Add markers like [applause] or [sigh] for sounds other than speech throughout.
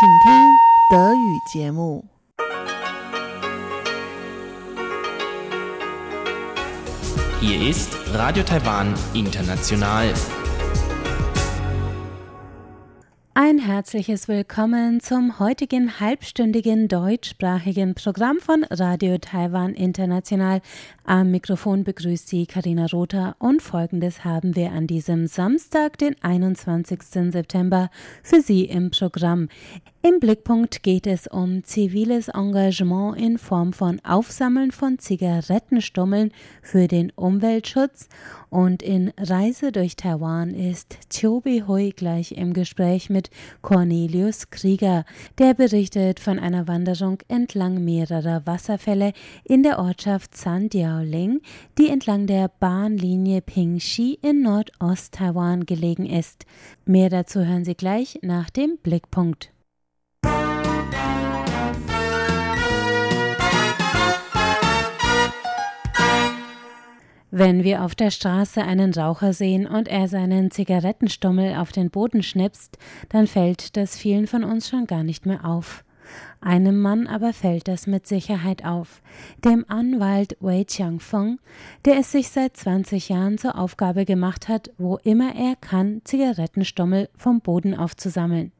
请听德语节目。Hier ist Radio Taiwan International. Ein herzliches Willkommen zum heutigen halbstündigen deutschsprachigen Programm von Radio Taiwan International. am Mikrofon begrüßt Sie Karina Rother und folgendes haben wir an diesem Samstag, den 21. September, für Sie im Programm. Im Blickpunkt geht es um ziviles Engagement in Form von Aufsammeln von Zigarettenstummeln für den Umweltschutz und in Reise durch Taiwan ist Chobi Hui gleich im Gespräch mit Cornelius Krieger. Der berichtet von einer Wanderung entlang mehrerer Wasserfälle in der Ortschaft San Diaoling, die entlang der Bahnlinie Pingxi in Nordost-Taiwan gelegen ist. Mehr dazu hören Sie gleich nach dem Blickpunkt. Wenn wir auf der Straße einen Raucher sehen und er seinen Zigarettenstummel auf den Boden schnipst, dann fällt das vielen von uns schon gar nicht mehr auf. Einem Mann aber fällt das mit Sicherheit auf, dem Anwalt Wei Chiangfeng, der es sich seit 20 Jahren zur Aufgabe gemacht hat, wo immer er kann, Zigarettenstummel vom Boden aufzusammeln.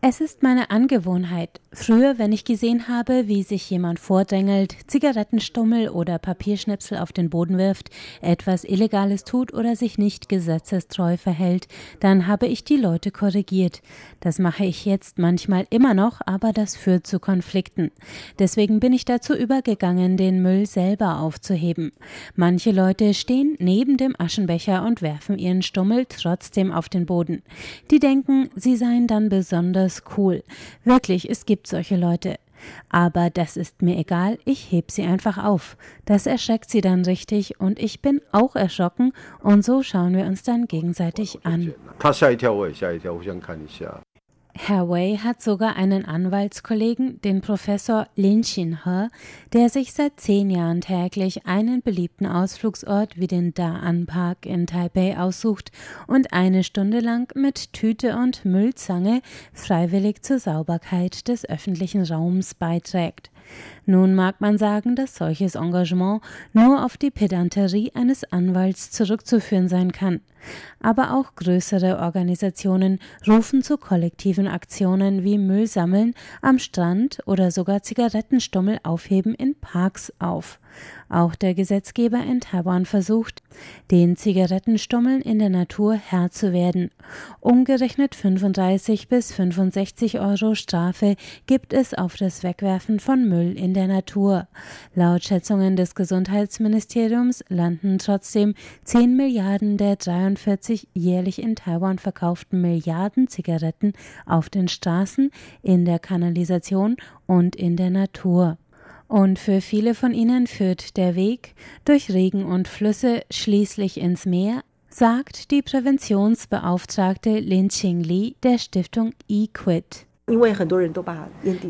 Es ist meine Angewohnheit. Früher, wenn ich gesehen habe, wie sich jemand vordrängelt, Zigarettenstummel oder Papierschnipsel auf den Boden wirft, etwas Illegales tut oder sich nicht gesetzestreu verhält, dann habe ich die Leute korrigiert. Das mache ich jetzt manchmal immer noch, aber das führt zu Konflikten. Deswegen bin ich dazu übergegangen, den Müll selber aufzuheben. Manche Leute stehen neben dem Aschenbecher und werfen ihren Stummel trotzdem auf den Boden. Die denken, sie seien dann besonders cool. Wirklich, es gibt solche Leute. Aber das ist mir egal, ich heb sie einfach auf. Das erschreckt sie dann richtig und ich bin auch erschrocken und so schauen wir uns dann gegenseitig an. Herr Wei hat sogar einen Anwaltskollegen, den Professor Lin Shin-he, der sich seit zehn Jahren täglich einen beliebten Ausflugsort wie den Da'an Park in Taipei aussucht und eine Stunde lang mit Tüte und Müllzange freiwillig zur Sauberkeit des öffentlichen Raums beiträgt. Nun mag man sagen, dass solches Engagement nur auf die Pedanterie eines Anwalts zurückzuführen sein kann. Aber auch größere Organisationen rufen zu kollektiven Aktionen wie Müll sammeln am Strand oder sogar Zigarettenstummel aufheben in Parks auf. Auch der Gesetzgeber in Taiwan versucht, den Zigarettenstummeln in der Natur Herr zu werden. Umgerechnet 35 bis 65 Euro Strafe gibt es auf das Wegwerfen von Müll in der Natur. Laut Schätzungen des Gesundheitsministeriums landen trotzdem 10 Milliarden der 43 jährlich in Taiwan verkauften Milliarden Zigaretten auf den Straßen, in der Kanalisation und in der Natur. Und für viele von ihnen führt der Weg durch Regen und Flüsse schließlich ins Meer, sagt die Präventionsbeauftragte Lin Qing Li der Stiftung eQuit.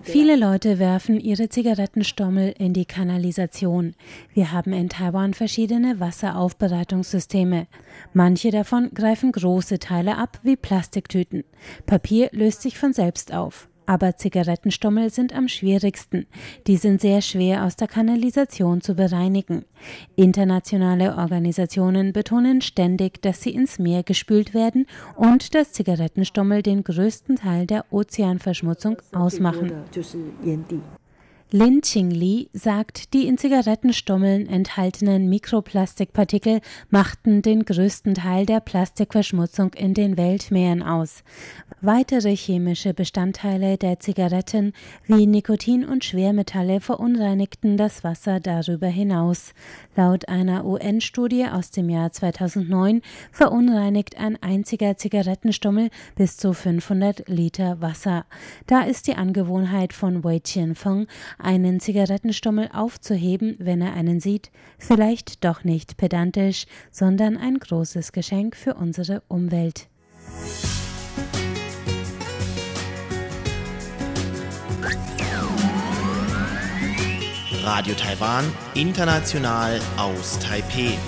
Viele Leute werfen ihre Zigarettenstommel in die Kanalisation. Wir haben in Taiwan verschiedene Wasseraufbereitungssysteme. Manche davon greifen große Teile ab wie Plastiktüten. Papier löst sich von selbst auf. Aber Zigarettenstummel sind am schwierigsten. Die sind sehr schwer aus der Kanalisation zu bereinigen. Internationale Organisationen betonen ständig, dass sie ins Meer gespült werden und dass Zigarettenstummel den größten Teil der Ozeanverschmutzung ausmachen. Lin Qingli sagt, die in Zigarettenstummeln enthaltenen Mikroplastikpartikel machten den größten Teil der Plastikverschmutzung in den Weltmeeren aus. Weitere chemische Bestandteile der Zigaretten wie Nikotin und Schwermetalle verunreinigten das Wasser darüber hinaus. Laut einer UN-Studie aus dem Jahr 2009 verunreinigt ein einziger Zigarettenstummel bis zu 500 Liter Wasser. Da ist die Angewohnheit von Wei Qianfeng einen Zigarettenstummel aufzuheben, wenn er einen sieht, vielleicht doch nicht pedantisch, sondern ein großes Geschenk für unsere Umwelt. Radio Taiwan, international aus Taipeh.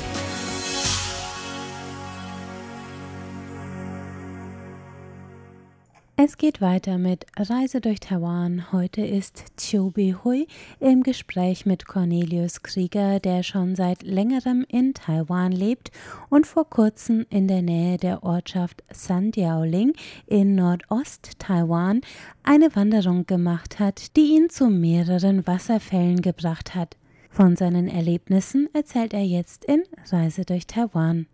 Es geht weiter mit Reise durch Taiwan. Heute ist Chiu Hui im Gespräch mit Cornelius Krieger, der schon seit längerem in Taiwan lebt und vor kurzem in der Nähe der Ortschaft Sandiaoling in Nordost-Taiwan eine Wanderung gemacht hat, die ihn zu mehreren Wasserfällen gebracht hat. Von seinen Erlebnissen erzählt er jetzt in Reise durch Taiwan.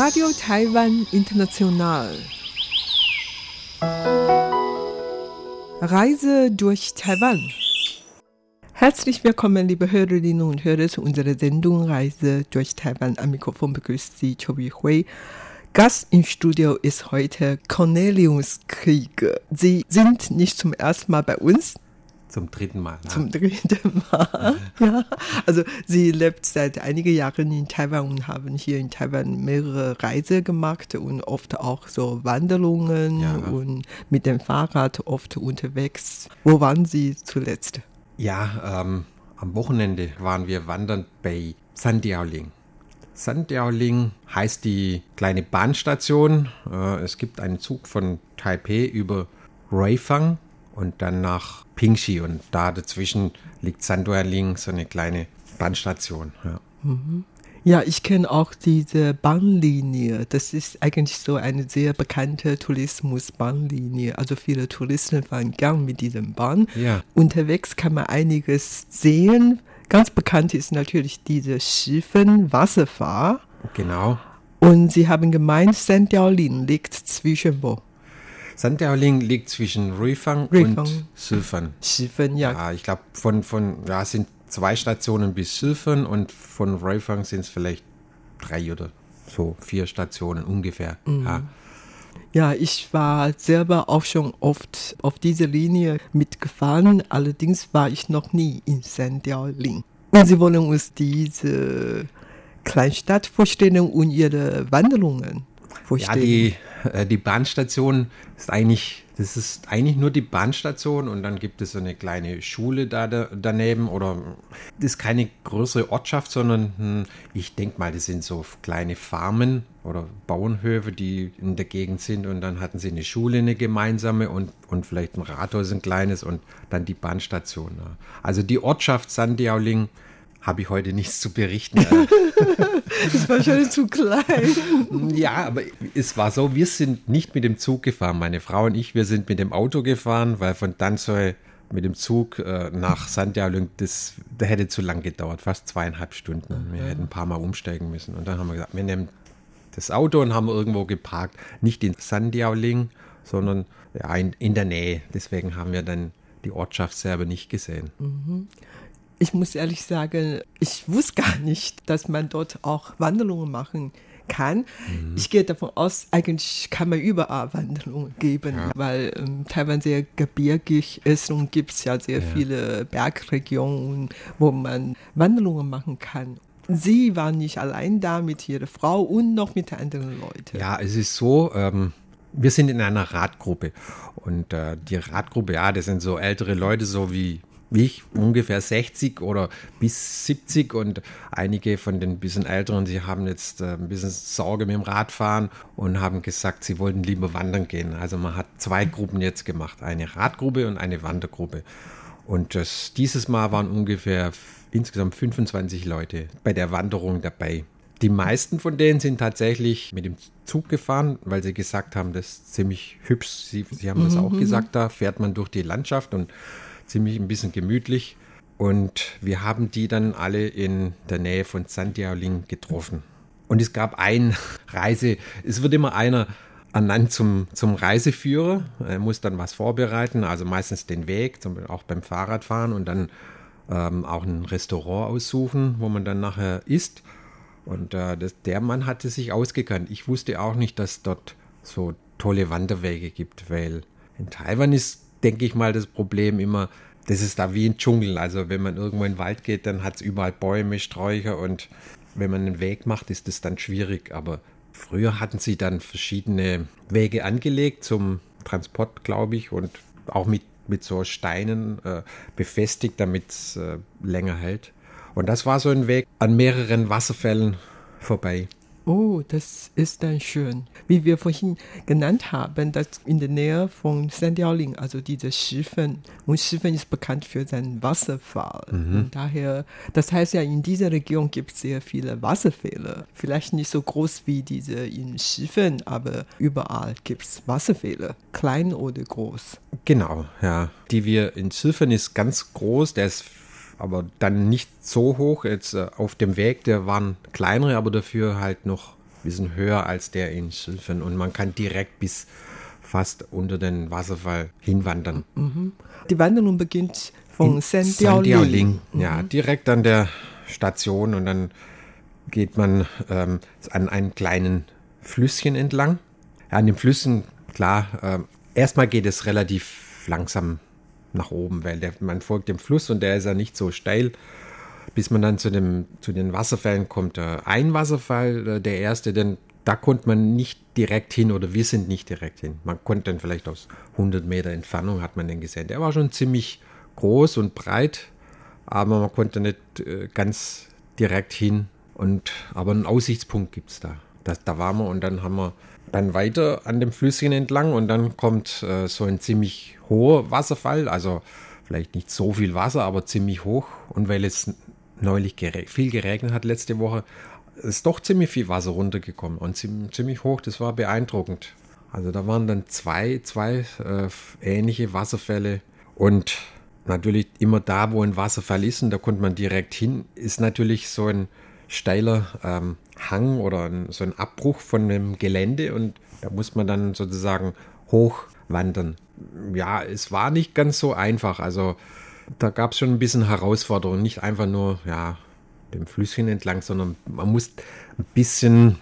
Radio Taiwan International. Reise durch Taiwan. Herzlich willkommen, liebe Hörerinnen und Hörer, zu unserer Sendung Reise durch Taiwan. Am Mikrofon begrüßt Sie Chobi Hui. Gast im Studio ist heute Cornelius Krieger. Sie sind nicht zum ersten Mal bei uns, zum dritten Mal. Ja. Zum dritten Mal. [laughs] ja. Also sie lebt seit einigen Jahren in Taiwan und haben hier in Taiwan mehrere Reisen gemacht und oft auch so Wanderungen ja. und mit dem Fahrrad oft unterwegs. Wo waren Sie zuletzt? Ja, ähm, am Wochenende waren wir wandern bei Sandiaoling. Sandiaoling heißt die kleine Bahnstation. Äh, es gibt einen Zug von Taipei über Ruifang und dann nach Pingxi und da dazwischen liegt Sanduerling, so eine kleine Bahnstation. Ja. Mhm. Ja, ich kenne auch diese Bahnlinie. Das ist eigentlich so eine sehr bekannte Tourismusbahnlinie. Also viele Touristen fahren gern mit diesem Bahn. Ja. Unterwegs kann man einiges sehen. Ganz bekannt ist natürlich diese Schiffen Wasserfahrt. Genau. Und Sie haben gemeint, St. Diaolin liegt zwischen wo? Sandiaoling liegt zwischen Ruifang, Ruifang. und Silfen. Silfen, ja. ja ich glaube, von, von, ja, sind zwei Stationen bis Silfen und von Ruifang sind es vielleicht drei oder so vier Stationen ungefähr. Mhm. Ja. Ja, ich war selber auch schon oft auf dieser Linie mitgefahren, allerdings war ich noch nie in Sandiaoling. Und Sie wollen uns diese Kleinstadt vorstellen und Ihre Wanderungen vorstellen. Ja, die die Bahnstation ist eigentlich, das ist eigentlich nur die Bahnstation und dann gibt es so eine kleine Schule da, da daneben oder das ist keine größere Ortschaft, sondern hm, ich denke mal, das sind so kleine Farmen oder Bauernhöfe, die in der Gegend sind und dann hatten sie eine Schule, eine gemeinsame und, und vielleicht ein Rathaus, ein kleines und dann die Bahnstation. Also die Ortschaft Sandiauling habe ich heute nichts zu berichten. [laughs] das war schon zu klein. Ja, aber es war so, wir sind nicht mit dem Zug gefahren, meine Frau und ich, wir sind mit dem Auto gefahren, weil von Danzoi mit dem Zug äh, nach Santiago, das, das hätte zu lang gedauert, fast zweieinhalb Stunden. Wir hätten ein paar Mal umsteigen müssen. Und dann haben wir gesagt, wir nehmen das Auto und haben irgendwo geparkt, nicht in Sandiaoling, sondern ja, in, in der Nähe. Deswegen haben wir dann die Ortschaft selber nicht gesehen. Mhm. Ich muss ehrlich sagen, ich wusste gar nicht, dass man dort auch Wanderungen machen kann. Mhm. Ich gehe davon aus, eigentlich kann man überall Wanderungen geben, ja. weil ähm, Taiwan sehr gebirgig ist und gibt es ja sehr ja. viele Bergregionen, wo man Wanderungen machen kann. Sie waren nicht allein da mit ihrer Frau und noch mit anderen Leuten. Ja, es ist so, ähm, wir sind in einer Radgruppe und äh, die Radgruppe, ja, das sind so ältere Leute, so wie wie ich, ungefähr 60 oder bis 70 und einige von den bisschen älteren, sie haben jetzt äh, ein bisschen Sorge mit dem Radfahren und haben gesagt, sie wollten lieber wandern gehen. Also man hat zwei Gruppen jetzt gemacht, eine Radgruppe und eine Wandergruppe. Und das, dieses Mal waren ungefähr insgesamt 25 Leute bei der Wanderung dabei. Die meisten von denen sind tatsächlich mit dem Zug gefahren, weil sie gesagt haben, das ist ziemlich hübsch. Sie, sie haben das mhm, auch mhm. gesagt, da fährt man durch die Landschaft und ziemlich ein bisschen gemütlich. Und wir haben die dann alle in der Nähe von Santiaoling getroffen. Und es gab ein [laughs] Reise, es wird immer einer ernannt zum, zum Reiseführer. Er muss dann was vorbereiten, also meistens den Weg, zum auch beim Fahrradfahren und dann ähm, auch ein Restaurant aussuchen, wo man dann nachher isst. Und äh, das, der Mann hatte sich ausgekannt. Ich wusste auch nicht, dass dort so tolle Wanderwege gibt, weil in Taiwan ist denke ich mal, das Problem immer, das ist da wie ein Dschungel. Also wenn man irgendwo in den Wald geht, dann hat es überall Bäume, Sträucher und wenn man einen Weg macht, ist das dann schwierig. Aber früher hatten sie dann verschiedene Wege angelegt zum Transport, glaube ich, und auch mit, mit so Steinen äh, befestigt, damit es äh, länger hält. Und das war so ein Weg an mehreren Wasserfällen vorbei. Oh, das ist dann schön. Wie wir vorhin genannt haben, dass in der Nähe von Sandiaoling, also diese Schiffen, und Schiffen ist bekannt für seinen Wasserfall. Mhm. Daher, das heißt ja, in dieser Region gibt es sehr viele Wasserfälle. Vielleicht nicht so groß wie diese in Schiffen, aber überall gibt es Wasserfälle, klein oder groß. Genau, ja. Die wir in Schiffen ist ganz groß, der ist aber dann nicht so hoch. Jetzt äh, auf dem Weg, der waren kleinere, aber dafür halt noch ein bisschen höher als der in Schilfen. Und man kann direkt bis fast unter den Wasserfall hinwandern. Mhm. Die Wanderung beginnt von Sandiaoling. Mhm. Ja, direkt an der Station und dann geht man ähm, an einem kleinen Flüsschen entlang. An dem Flüssen, klar, äh, erstmal geht es relativ langsam nach oben, weil der, man folgt dem Fluss und der ist ja nicht so steil, bis man dann zu, dem, zu den Wasserfällen kommt. Ein Wasserfall, äh, der erste, denn da konnte man nicht direkt hin oder wir sind nicht direkt hin. Man konnte dann vielleicht aus 100 Meter Entfernung hat man den gesehen. Der war schon ziemlich groß und breit, aber man konnte nicht äh, ganz direkt hin. Und, aber einen Aussichtspunkt gibt es da. Das, da waren wir und dann haben wir dann weiter an dem Flüsschen entlang und dann kommt äh, so ein ziemlich hoher Wasserfall, also vielleicht nicht so viel Wasser, aber ziemlich hoch. Und weil es neulich gere viel geregnet hat letzte Woche, ist doch ziemlich viel Wasser runtergekommen und ziemlich, ziemlich hoch. Das war beeindruckend. Also da waren dann zwei, zwei äh, ähnliche Wasserfälle und natürlich immer da, wo ein Wasserfall ist und da konnte man direkt hin, ist natürlich so ein steiler ähm, Hang oder ein, so ein Abbruch von dem Gelände und da muss man dann sozusagen hochwandern. Ja, es war nicht ganz so einfach. Also da gab es schon ein bisschen Herausforderungen. Nicht einfach nur, ja, dem Flüsschen entlang, sondern man muss ein bisschen,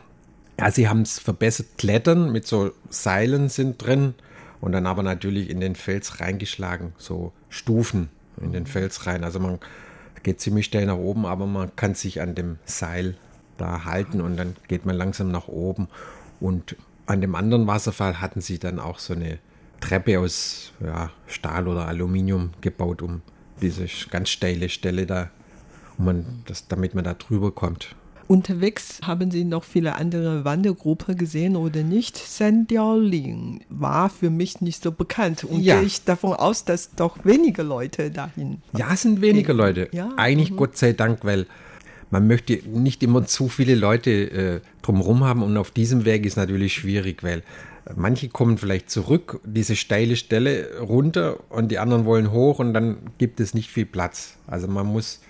ja, sie haben es verbessert, klettern mit so Seilen sind drin und dann aber natürlich in den Fels reingeschlagen, so Stufen in den Fels rein. Also man geht ziemlich schnell nach oben, aber man kann sich an dem Seil da halten und dann geht man langsam nach oben. Und an dem anderen Wasserfall hatten sie dann auch so eine Treppe aus ja, Stahl oder Aluminium gebaut, um diese ganz steile Stelle da, um man das, damit man da drüber kommt. Unterwegs haben Sie noch viele andere Wandergruppen gesehen oder nicht? Sandiaoling war für mich nicht so bekannt und ja. gehe ich davon aus, dass doch wenige Leute dahin. Ja, es sind weniger Leute. Ja. Eigentlich mhm. Gott sei Dank, weil man möchte nicht immer zu viele Leute äh, drumherum haben und auf diesem Weg ist natürlich schwierig, weil manche kommen vielleicht zurück, diese steile Stelle runter und die anderen wollen hoch und dann gibt es nicht viel Platz. Also man muss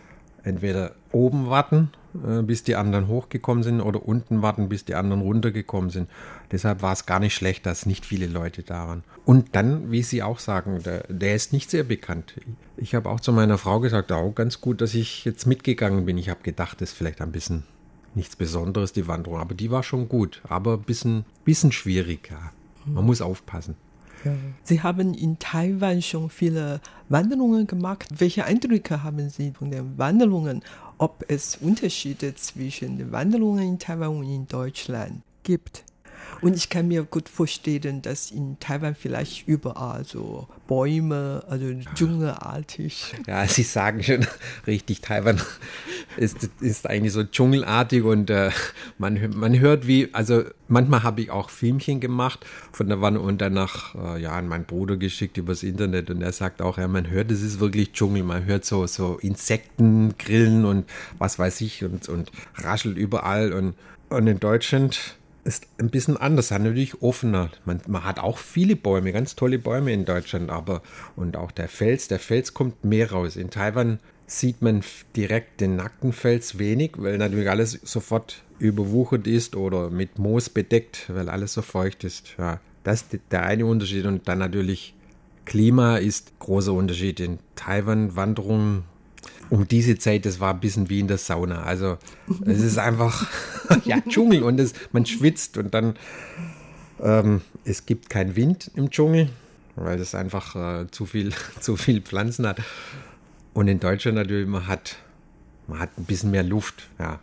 entweder oben warten äh, bis die anderen hochgekommen sind oder unten warten, bis die anderen runtergekommen sind. Deshalb war es gar nicht schlecht, dass nicht viele Leute da waren. Und dann, wie Sie auch sagen, der, der ist nicht sehr bekannt. Ich habe auch zu meiner Frau gesagt, auch ganz gut, dass ich jetzt mitgegangen bin. Ich habe gedacht, das ist vielleicht ein bisschen nichts Besonderes, die Wanderung. Aber die war schon gut, aber ein bisschen, bisschen schwierig. Man muss aufpassen. Sie haben in Taiwan schon viele Wanderungen gemacht. Welche Eindrücke haben Sie von den Wanderungen? Ob es Unterschiede zwischen den Wanderungen in Taiwan und in Deutschland gibt? Und ich kann mir gut vorstellen, dass in Taiwan vielleicht überall so Bäume, also dschungelartig. Ja, Sie sagen schon [laughs] richtig, Taiwan ist, ist eigentlich so dschungelartig und äh, man, man hört wie, also manchmal habe ich auch Filmchen gemacht von der Wanne und danach äh, ja, an meinen Bruder geschickt übers Internet und er sagt auch, ja, man hört, es ist wirklich Dschungel, man hört so, so Insekten, Grillen und was weiß ich und, und raschelt überall und, und in Deutschland ist ein bisschen anders, natürlich offener. Man, man, hat auch viele Bäume, ganz tolle Bäume in Deutschland, aber und auch der Fels, der Fels kommt mehr raus. In Taiwan sieht man direkt den nackten Fels wenig, weil natürlich alles sofort überwuchert ist oder mit Moos bedeckt, weil alles so feucht ist. Ja, das ist der eine Unterschied und dann natürlich Klima ist großer Unterschied. In Taiwan Wanderungen um diese Zeit, das war ein bisschen wie in der Sauna. Also es ist einfach [laughs] ja, Dschungel und es, man schwitzt und dann ähm, es gibt keinen Wind im Dschungel, weil es einfach äh, zu viel [laughs] zu viel Pflanzen hat. Und in Deutschland natürlich, man hat man hat ein bisschen mehr Luft, ja.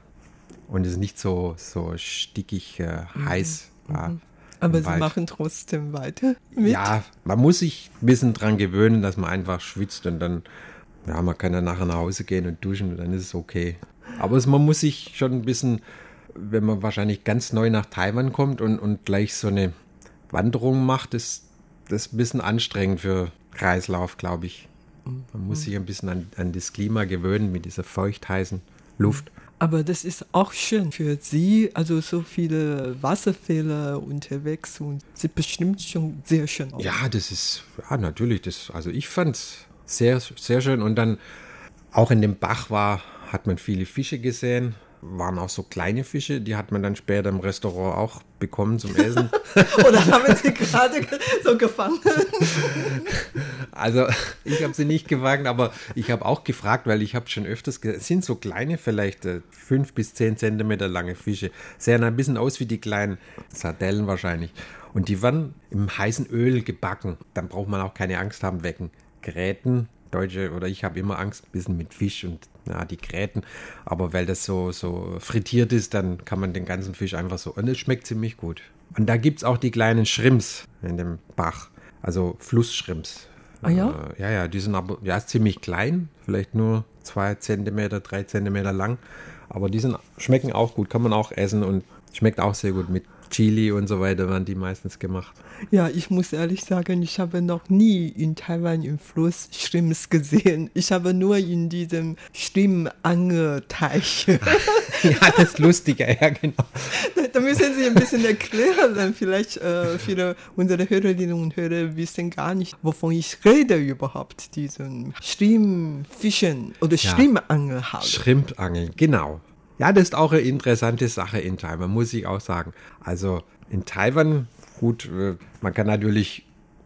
und es ist nicht so, so stickig äh, heiß. Ja, Mhm. Aber im sie Wald. machen trotzdem weiter mit. Ja, man muss sich ein bisschen dran gewöhnen, dass man einfach schwitzt und dann, ja, man kann dann nachher nach Hause gehen und duschen und dann ist es okay. Aber es, man muss sich schon ein bisschen, wenn man wahrscheinlich ganz neu nach Taiwan kommt und, und gleich so eine Wanderung macht, ist das ein bisschen anstrengend für Kreislauf, glaube ich. Man muss sich ein bisschen an, an das Klima gewöhnen mit dieser feuchtheißen Luft. Aber das ist auch schön für Sie, also so viele Wasserfälle unterwegs und sieht bestimmt schon sehr schön aus. Ja, das ist, ja, natürlich. Das, also ich fand es sehr, sehr schön. Und dann auch in dem Bach war, hat man viele Fische gesehen. Waren auch so kleine Fische, die hat man dann später im Restaurant auch bekommen zum Essen. [laughs] Oder haben Sie gerade so gefangen? Also ich habe sie nicht gewagen, aber ich habe auch gefragt, weil ich habe schon öfters gesehen, es sind so kleine, vielleicht äh, fünf bis zehn Zentimeter lange Fische. Sehen ein bisschen aus wie die kleinen Sardellen wahrscheinlich. Und die werden im heißen Öl gebacken. Dann braucht man auch keine Angst haben wegen Gräten. Deutsche oder ich habe immer Angst, ein bisschen mit Fisch und ja, die Gräten. Aber weil das so, so frittiert ist, dann kann man den ganzen Fisch einfach so. Und es schmeckt ziemlich gut. Und da gibt es auch die kleinen Schrimps in dem Bach. Also Flussschrimps. Ah ja? Äh, ja, ja, die sind aber ja, ziemlich klein, vielleicht nur zwei Zentimeter, drei Zentimeter lang. Aber die sind, schmecken auch gut, kann man auch essen und schmeckt auch sehr gut mit Chili und so weiter, werden die meistens gemacht. Ja, ich muss ehrlich sagen, ich habe noch nie in Taiwan im Fluss Schrimps gesehen. Ich habe nur in diesem Schrimmangelteich. [laughs] ja, das ist lustiger, ja, genau. da müssen Sie ein bisschen erklären. Vielleicht äh, viele unserer Hörerinnen und Hörer wissen gar nicht, wovon ich rede überhaupt. Diesen Schrimmfischen oder Ja. Schrimmangelhalle. Schrimpangeln, genau. Ja, das ist auch eine interessante Sache in Taiwan, muss ich auch sagen. Also in Taiwan, gut, äh, man kann natürlich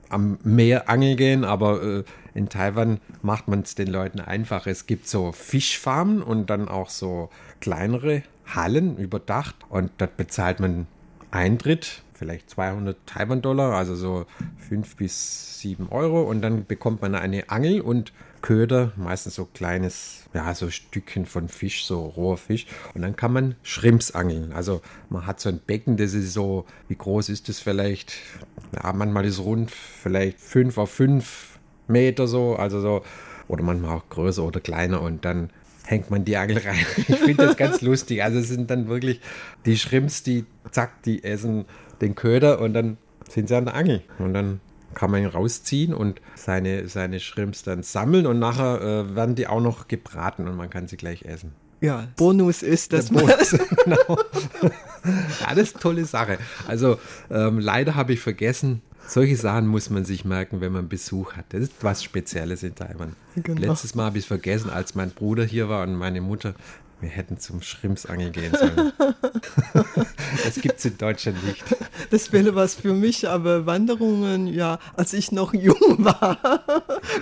am Meer angeln gehen, aber äh, in Taiwan macht man es den Leuten einfach. Es gibt so Fischfarmen und dann auch so kleinere Hallen überdacht und dort bezahlt man Eintritt, vielleicht 200 Taiwan-Dollar, also so 5 bis 7 Euro und dann bekommt man eine Angel und Köder, meistens so kleines, ja, so Stückchen von Fisch, so roher Fisch. Und dann kann man Schrimps angeln. Also man hat so ein Becken, das ist so, wie groß ist das vielleicht? Ja, manchmal ist es rund, vielleicht 5 auf 5 Meter so, also so, oder manchmal auch größer oder kleiner und dann hängt man die Angel rein. [laughs] Ich finde das ganz [laughs] lustig. Also es sind dann wirklich die Schrimps, die, zack, die essen den Köder und dann sind sie an der Angel. Und dann kann man ihn rausziehen und seine, seine Schrimps dann sammeln und nachher äh, werden die auch noch gebraten und man kann sie gleich essen. Ja, Bonus ist, [laughs] man Bonus, [laughs] genau. ja, das ist eine tolle Sache. Also ähm, leider habe ich vergessen, solche Sachen muss man sich merken, wenn man Besuch hat. Das ist was Spezielles in Taiwan. Genau. Letztes Mal habe ich es vergessen, als mein Bruder hier war und meine Mutter. Wir hätten zum Schrimpsangeln gehen sollen. [laughs] das gibt es in Deutschland nicht. Das wäre was für mich, aber Wanderungen, ja, als ich noch jung war,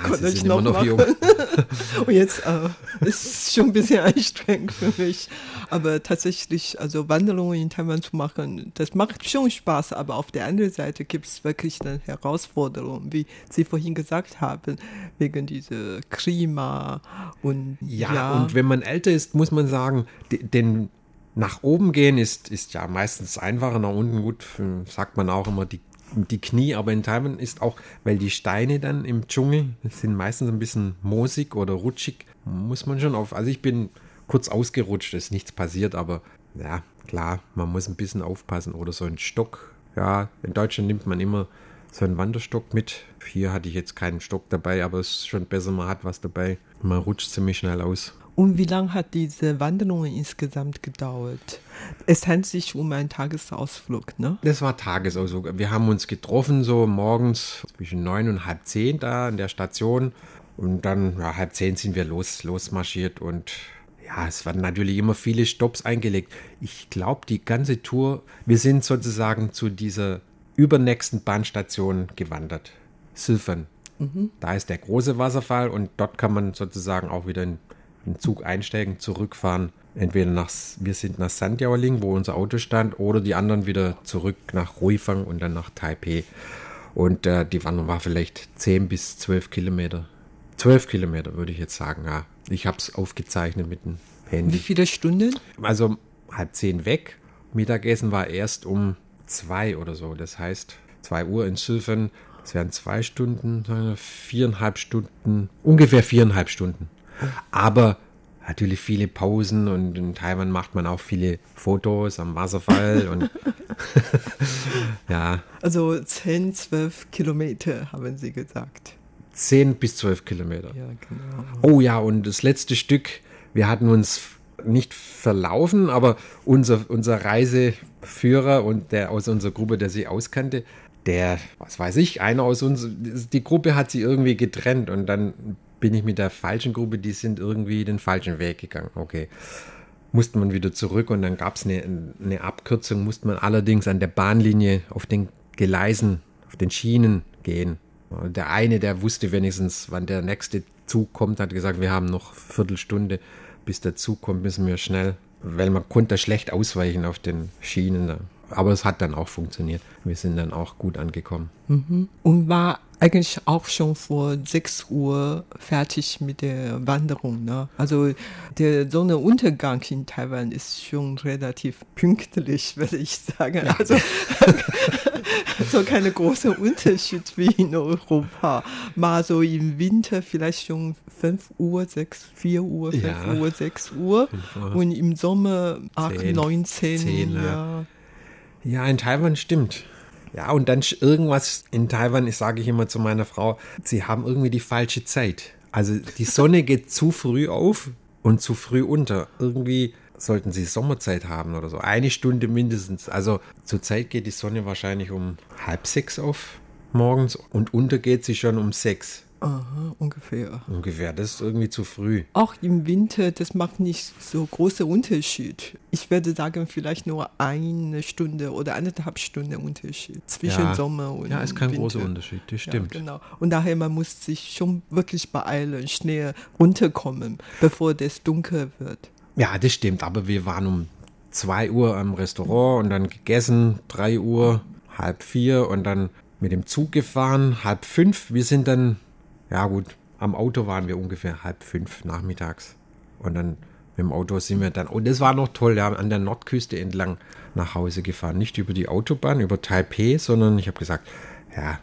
konnte Sie ich noch, noch machen. jung. [laughs] Und jetzt äh, ist es schon ein bisschen anstrengend für mich. Aber tatsächlich, also Wanderungen in Taiwan zu machen, das macht schon Spaß. Aber auf der anderen Seite gibt es wirklich eine Herausforderung, wie Sie vorhin gesagt haben, wegen dieser Klima und Ja, und wenn man älter ist, muss man sagen, de- den nach oben gehen ist, ist ja meistens einfacher, nach unten gut, äh, sagt man auch immer die, die Knie, aber in Taiwan ist auch, weil die Steine dann im Dschungel sind meistens ein bisschen moosig oder rutschig, muss man schon auf, also ich bin kurz ausgerutscht, ist nichts passiert, aber ja, klar, man muss ein bisschen aufpassen oder so ein Stock, ja, in Deutschland nimmt man immer so einen Wanderstock mit. Hier hatte ich jetzt keinen Stock dabei, aber es ist schon besser, man hat was dabei. Man rutscht ziemlich schnell aus. Und wie lange hat diese Wanderung insgesamt gedauert? Es handelt sich um einen Tagesausflug, ne? Das war Tagesausflug. Wir haben uns getroffen, so morgens zwischen neun und halb zehn da an der Station. Und dann ja, halb zehn sind wir los, losmarschiert und ja, es werden natürlich immer viele Stops eingelegt. Ich glaube, die ganze Tour, wir sind sozusagen zu dieser übernächsten Bahnstation gewandert. Silfern. Da ist der große Wasserfall und dort kann man sozusagen auch wieder in den Zug einsteigen, zurückfahren. Entweder nach, wir sind nach Sandiaoling, wo unser Auto stand, oder die anderen wieder zurück nach Ruifang und dann nach Taipei. Und äh, die Wanderung war vielleicht 10 bis 12 Kilometer. 12 Kilometer würde ich jetzt sagen, ja. Ich habe es aufgezeichnet mit dem Wie Handy. viele Stunden? Also halb zehn weg. Mittagessen war erst um zwei oder so. Das heißt, zwei Uhr in Sylvan, das wären zwei Stunden, viereinhalb Stunden, ungefähr viereinhalb Stunden. Aber natürlich viele Pausen und in Taiwan macht man auch viele Fotos am Wasserfall und [laughs] ja. Also 10, 12 Kilometer haben Sie gesagt. 10 bis 12 Kilometer. Ja, genau. Oh ja, und das letzte Stück, wir hatten uns nicht verlaufen, aber unser, unser Reiseführer und der aus unserer Gruppe, der sich auskannte, der, was weiß ich, einer aus uns, die Gruppe hat sie irgendwie getrennt und dann bin ich mit der falschen Gruppe, die sind irgendwie den falschen Weg gegangen. Okay. Musste man wieder zurück und dann gab es eine, eine Abkürzung, musste man allerdings an der Bahnlinie auf den Gleisen, auf den Schienen gehen. Der eine, der wusste wenigstens, wann der nächste Zug kommt, hat gesagt, wir haben noch Viertelstunde, bis der Zug kommt, müssen wir schnell, weil man konnte schlecht ausweichen auf den Schienen. Aber es hat dann auch funktioniert. Wir sind dann auch gut angekommen. Mhm. Und war eigentlich auch schon vor 6 Uhr fertig mit der Wanderung. Ne? Also der Sonnenuntergang in Taiwan ist schon relativ pünktlich, [laughs] würde ich sagen. Ja. Also [laughs] so keine große Unterschied wie in Europa. Mal so im Winter vielleicht schon 5 Uhr, 6, 4 Uhr, 5 ja. Uhr, 6 Uhr. Und im Sommer 8, 10, 9, 10. 10 ja. Ja, in Taiwan stimmt. Ja, und dann irgendwas in Taiwan, ich sage ich immer zu meiner Frau, sie haben irgendwie die falsche Zeit. Also die Sonne geht [laughs] zu früh auf und zu früh unter. Irgendwie sollten sie Sommerzeit haben oder so. Eine Stunde mindestens. Also zurzeit geht die Sonne wahrscheinlich um halb sechs auf morgens und untergeht sie schon um sechs. Aha, ungefähr. Ungefähr, das ist irgendwie zu früh. Auch im Winter, das macht nicht so großen Unterschied. Ich würde sagen, vielleicht nur eine Stunde oder eineinhalb Stunden Unterschied zwischen ja. Sommer und Ja, ist kein Winter. großer Unterschied, das stimmt. Ja, genau. Und daher, man muss sich schon wirklich beeilen, schnell runterkommen, bevor es dunkel wird. Ja, das stimmt, aber wir waren um 2 Uhr am Restaurant und dann gegessen, 3 Uhr, halb vier und dann mit dem Zug gefahren, halb fünf. Wir sind dann ja gut, am Auto waren wir ungefähr halb fünf nachmittags. Und dann mit dem Auto sind wir dann, und das war noch toll, ja, an der Nordküste entlang nach Hause gefahren. Nicht über die Autobahn, über Taipei, sondern ich habe gesagt, ja,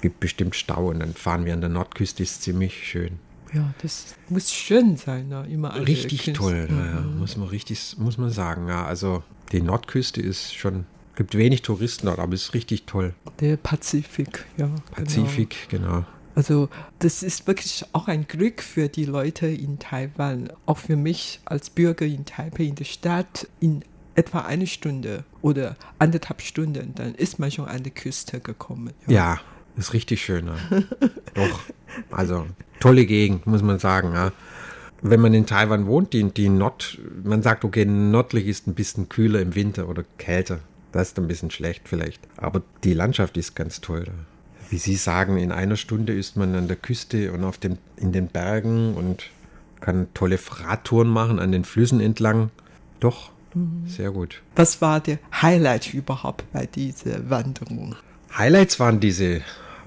gibt bestimmt Stau und dann fahren wir an der Nordküste, ist ziemlich schön. Ja, das muss schön sein, ne? immer Richtig Künste. toll, mhm. ja, muss man richtig, muss man sagen. Ja, also die Nordküste ist schon, gibt wenig Touristen dort, aber ist richtig toll. Der Pazifik, ja. Pazifik, genau. genau. Also das ist wirklich auch ein Glück für die Leute in Taiwan, auch für mich als Bürger in Taipei in der Stadt in etwa eine Stunde oder anderthalb Stunden, dann ist man schon an die Küste gekommen. Ja, ja ist richtig schön. Ja. [laughs] Doch, also tolle Gegend, muss man sagen. Ja. Wenn man in Taiwan wohnt, die, die Nord, man sagt, okay, nördlich ist ein bisschen kühler im Winter oder kälter. Das ist ein bisschen schlecht vielleicht. Aber die Landschaft ist ganz toll. Da wie Sie sagen, in einer Stunde ist man an der Küste und auf den, in den Bergen und kann tolle Radtouren machen an den Flüssen entlang. Doch, mhm. sehr gut. Was war der Highlight überhaupt bei dieser Wanderung? Highlights waren diese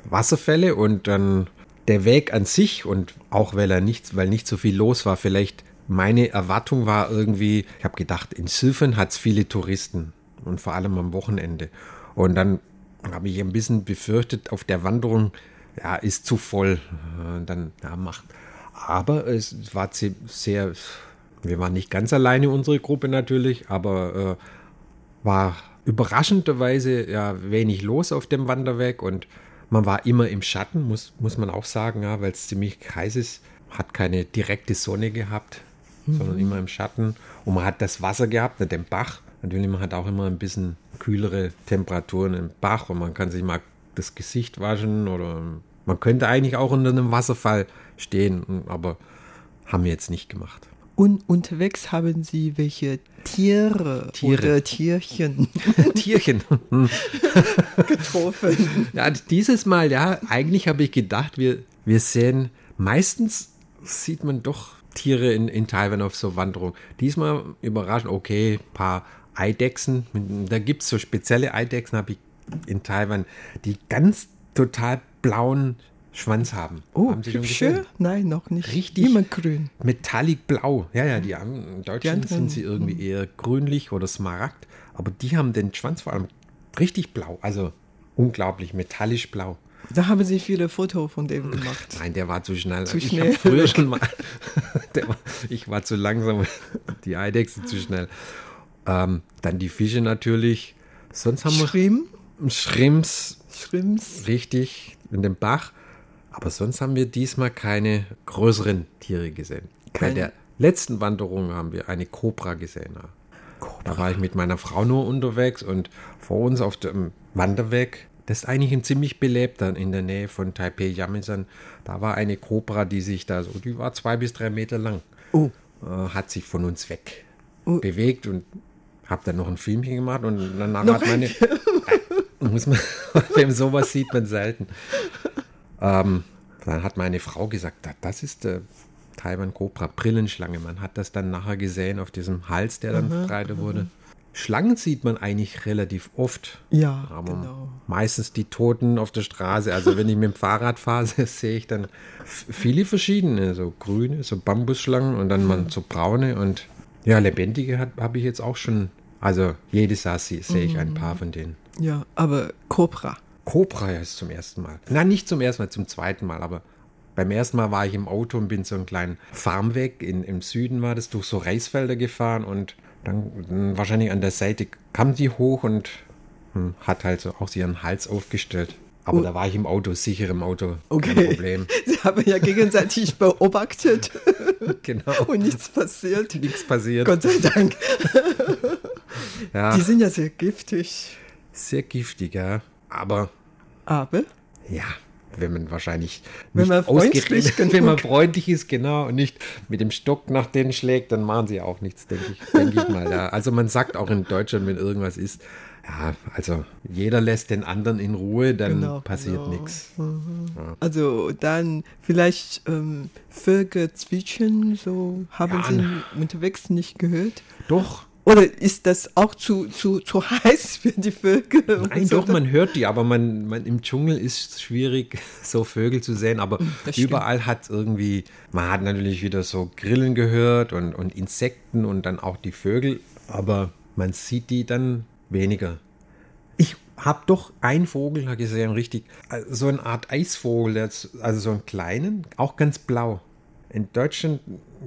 Wasserfälle und dann der Weg an sich und auch weil er nicht, weil nicht so viel los war, vielleicht meine Erwartung war irgendwie, ich habe gedacht, in Silfen hat es viele Touristen und vor allem am Wochenende. Und dann habe ich ein bisschen befürchtet, auf der Wanderung, ja, ist zu voll. Äh, dann ja, macht. Aber es war sehr, wir waren nicht ganz alleine, unsere Gruppe natürlich, aber äh, war überraschenderweise ja wenig los auf dem Wanderweg und man war immer im Schatten, muss, muss man auch sagen, ja, weil es ziemlich heiß ist. Hat keine direkte Sonne gehabt, mhm. sondern immer im Schatten. Und man hat das Wasser gehabt, den Bach. Natürlich, man hat auch immer ein bisschen kühlere Temperaturen im Bach und man kann sich mal das Gesicht waschen oder man könnte eigentlich auch unter einem Wasserfall stehen, aber haben wir jetzt nicht gemacht. Und unterwegs haben Sie welche Tiere, Tiere. oder Tierchen, [laughs] Tierchen [laughs] getroffen? Ja, dieses Mal, ja, eigentlich habe ich gedacht, wir, wir sehen, meistens sieht man doch Tiere in, in Taiwan auf so Wanderung. Diesmal überraschend, okay, ein paar Eidechsen. Da gibt es so spezielle Eidechsen, habe ich in Taiwan, die ganz total blauen Schwanz haben. Oh, haben Sie schon gesehen? Nein, noch nicht. Richtig. Immer grün. Metallic blau. Ja, ja, die haben, in Deutschland Die anderen- sind sie irgendwie eher grünlich oder smaragd, aber die haben den Schwanz vor allem richtig blau, also unglaublich metallisch blau. Da haben Sie viele Fotos von dem gemacht. Nein, der war zu schnell. Zu ich schnell. früher schon mal. [laughs] War, ich war zu langsam. Die Eidechse zu schnell. Ähm, dann die Fische natürlich. Sonst haben wir Schrimm, Schrimps, Schrimms. richtig, in dem Bach. Aber sonst haben wir diesmal keine größeren Tiere gesehen. Bei Keine- der letzten Wanderung haben wir eine Kobra gesehen. ja. Da war ich mit meiner Frau nur unterwegs und vor uns auf dem Wanderweg, das ist eigentlich ein ziemlich belebter in der Nähe von Taipei Yamisan. Da war eine Kobra, die sich da so, die war zwei bis drei Meter lang, Oh, äh, hat sich von uns weg Oh. bewegt und habe dann noch ein Filmchen gemacht und danach Noch hat ein meine [laughs] muss man [laughs] wem sowas sieht man selten. Ähm, dann hat meine Frau gesagt, "Da- das ist der Taiwan Cobra Brillenschlange. Man hat das dann nachher gesehen auf diesem Hals, der dann breiter wurde. Schlangen sieht man eigentlich relativ oft. ja, Aber genau. meistens die Toten auf der Straße. Also wenn ich mit dem Fahrrad fahre, [laughs] sehe ich dann viele verschiedene, so grüne, so Bambusschlangen und dann mal so braune und ja, lebendige habe ich jetzt auch schon. Also jedes Jahr sehe sehe ich ein paar von denen. Ja, aber Cobra. Cobra ist zum ersten Mal. Nein, nicht zum ersten Mal, zum zweiten Mal, aber beim ersten Mal war ich im Auto und bin so einen kleinen Farmweg in, im Süden war das, durch so Reisfelder gefahren und dann, dann wahrscheinlich an der Seite kam die hoch und hm, hat halt so auch ihren Hals aufgestellt. Aber da war ich im Auto, sicher im Auto. Okay. Kein Problem. [laughs] Sie haben ja gegenseitig [laughs] beobachtet [laughs] Genau. und nichts passiert. Nichts passiert. Gott sei Dank. ja, Die sind ja sehr giftig. sehr giftig, ja. Aber Aber Ja, wenn man wahrscheinlich Wenn man freundlich ausgerechnet- genug- wenn man freundlich ist, genau, und nicht mit dem Stock nach denen schlägt, dann machen sie auch nichts, denke ich, denke ich mal. Ja. Also man sagt auch in Deutschland, wenn irgendwas ist, ja, also jeder lässt den anderen in Ruhe, dann Genau, passiert genau. nichts. also dann vielleicht ähm, Vögel zwitschern, so haben Ja, Sie ne. unterwegs nicht gehört. Doch, Oder ist das auch zu, zu, zu [laughs] heiß für die Vögel? Nein, so? doch, man hört die, aber man, man im Dschungel ist es schwierig, [laughs] so Vögel zu sehen. Aber überall hat es irgendwie, man hat natürlich wieder so Grillen gehört und, und Insekten und dann auch die Vögel, aber man sieht die dann weniger. Ich habe doch einen Vogel gesehen, richtig, also so eine Art Eisvogel, also so einen kleinen, auch ganz blau. In Deutschland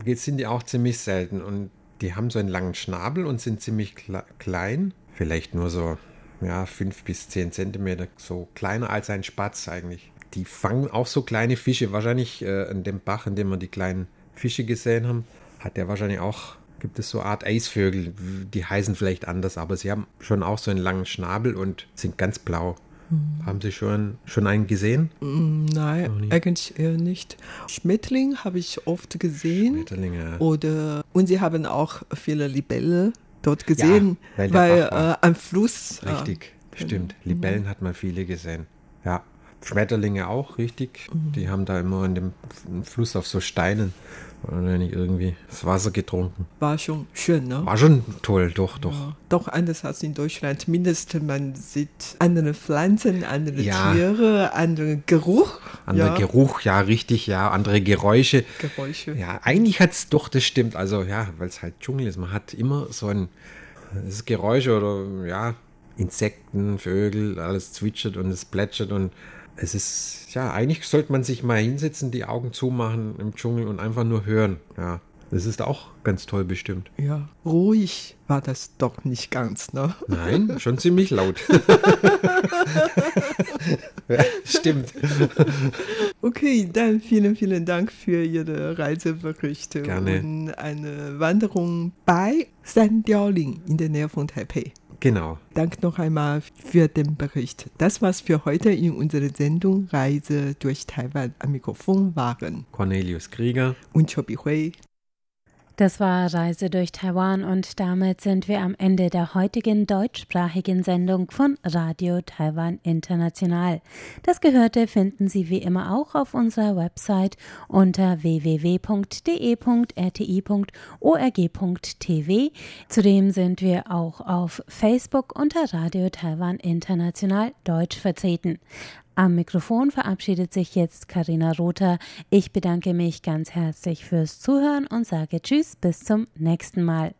sind die auch ziemlich selten und die haben so einen langen Schnabel und sind ziemlich kle klein, vielleicht nur so ja, fünf bis zehn Zentimeter, so kleiner als ein Spatz eigentlich. Die fangen auch so kleine Fische, wahrscheinlich äh, in dem Bach, in dem wir die kleinen Fische gesehen haben, hat der wahrscheinlich auch, gibt es so eine Art Eisvögel, die heißen vielleicht anders, aber sie haben schon auch so einen langen Schnabel und sind ganz blau. Haben Sie schon, schon einen gesehen? Nein, eigentlich eher nicht. Schmetterling habe ich oft gesehen. Schmetterlinge. Oder, und sie haben auch viele Libelle dort gesehen, weil der weil war- äh, am Fluss. äh, Richtig, stimmt. Libellen hat man viele gesehen. Ja. Schmetterlinge auch, richtig. Die haben da immer in dem Fluss auf so Steinen wahrscheinlich irgendwie das Wasser getrunken. war schon schön, ne? War schon toll, doch, doch. Ja, Doch anders als in Deutschland. Mindestens man sieht andere Pflanzen, andere Ja. Tiere, anderen Geruch. Anderer ja, Geruch, ja, richtig, ja. Andere Geräusche. Geräusche. Ja, eigentlich hat es doch, das stimmt. Also, ja, weil es halt Dschungel ist. Man hat immer so ein das Geräusche oder, ja, Insekten, Vögel, alles zwitschert und es plätschert und es ist, ja, eigentlich sollte man sich mal hinsetzen, die Augen zumachen im Dschungel und einfach nur hören. Ja, das ist auch ganz toll bestimmt. Ja, ruhig war das doch nicht ganz, ne? Nein, schon ziemlich laut. [laughs] ja, stimmt. Okay, dann vielen, vielen Dank für Ihre Reiseberichte Gerne. und eine Wanderung bei Sandiaoling in der Nähe von Taipei. Genau. Danke noch einmal für den Bericht. Das war's für heute in unserer Sendung Reise durch Taiwan. Am Mikrofon waren Cornelius Krieger. und Chobi Hui. Das war Reise durch Taiwan und damit sind wir am Ende der heutigen deutschsprachigen Sendung von Radio Taiwan International. Das Gehörte finden Sie wie immer auch auf unserer Website unter www.de.rti.org.tv. Zudem sind wir auch auf Facebook unter Radio Taiwan International Deutsch vertreten. Am Mikrofon verabschiedet sich jetzt Karina Rother. Ich bedanke mich ganz herzlich fürs Zuhören und sage Tschüss bis zum nächsten Mal.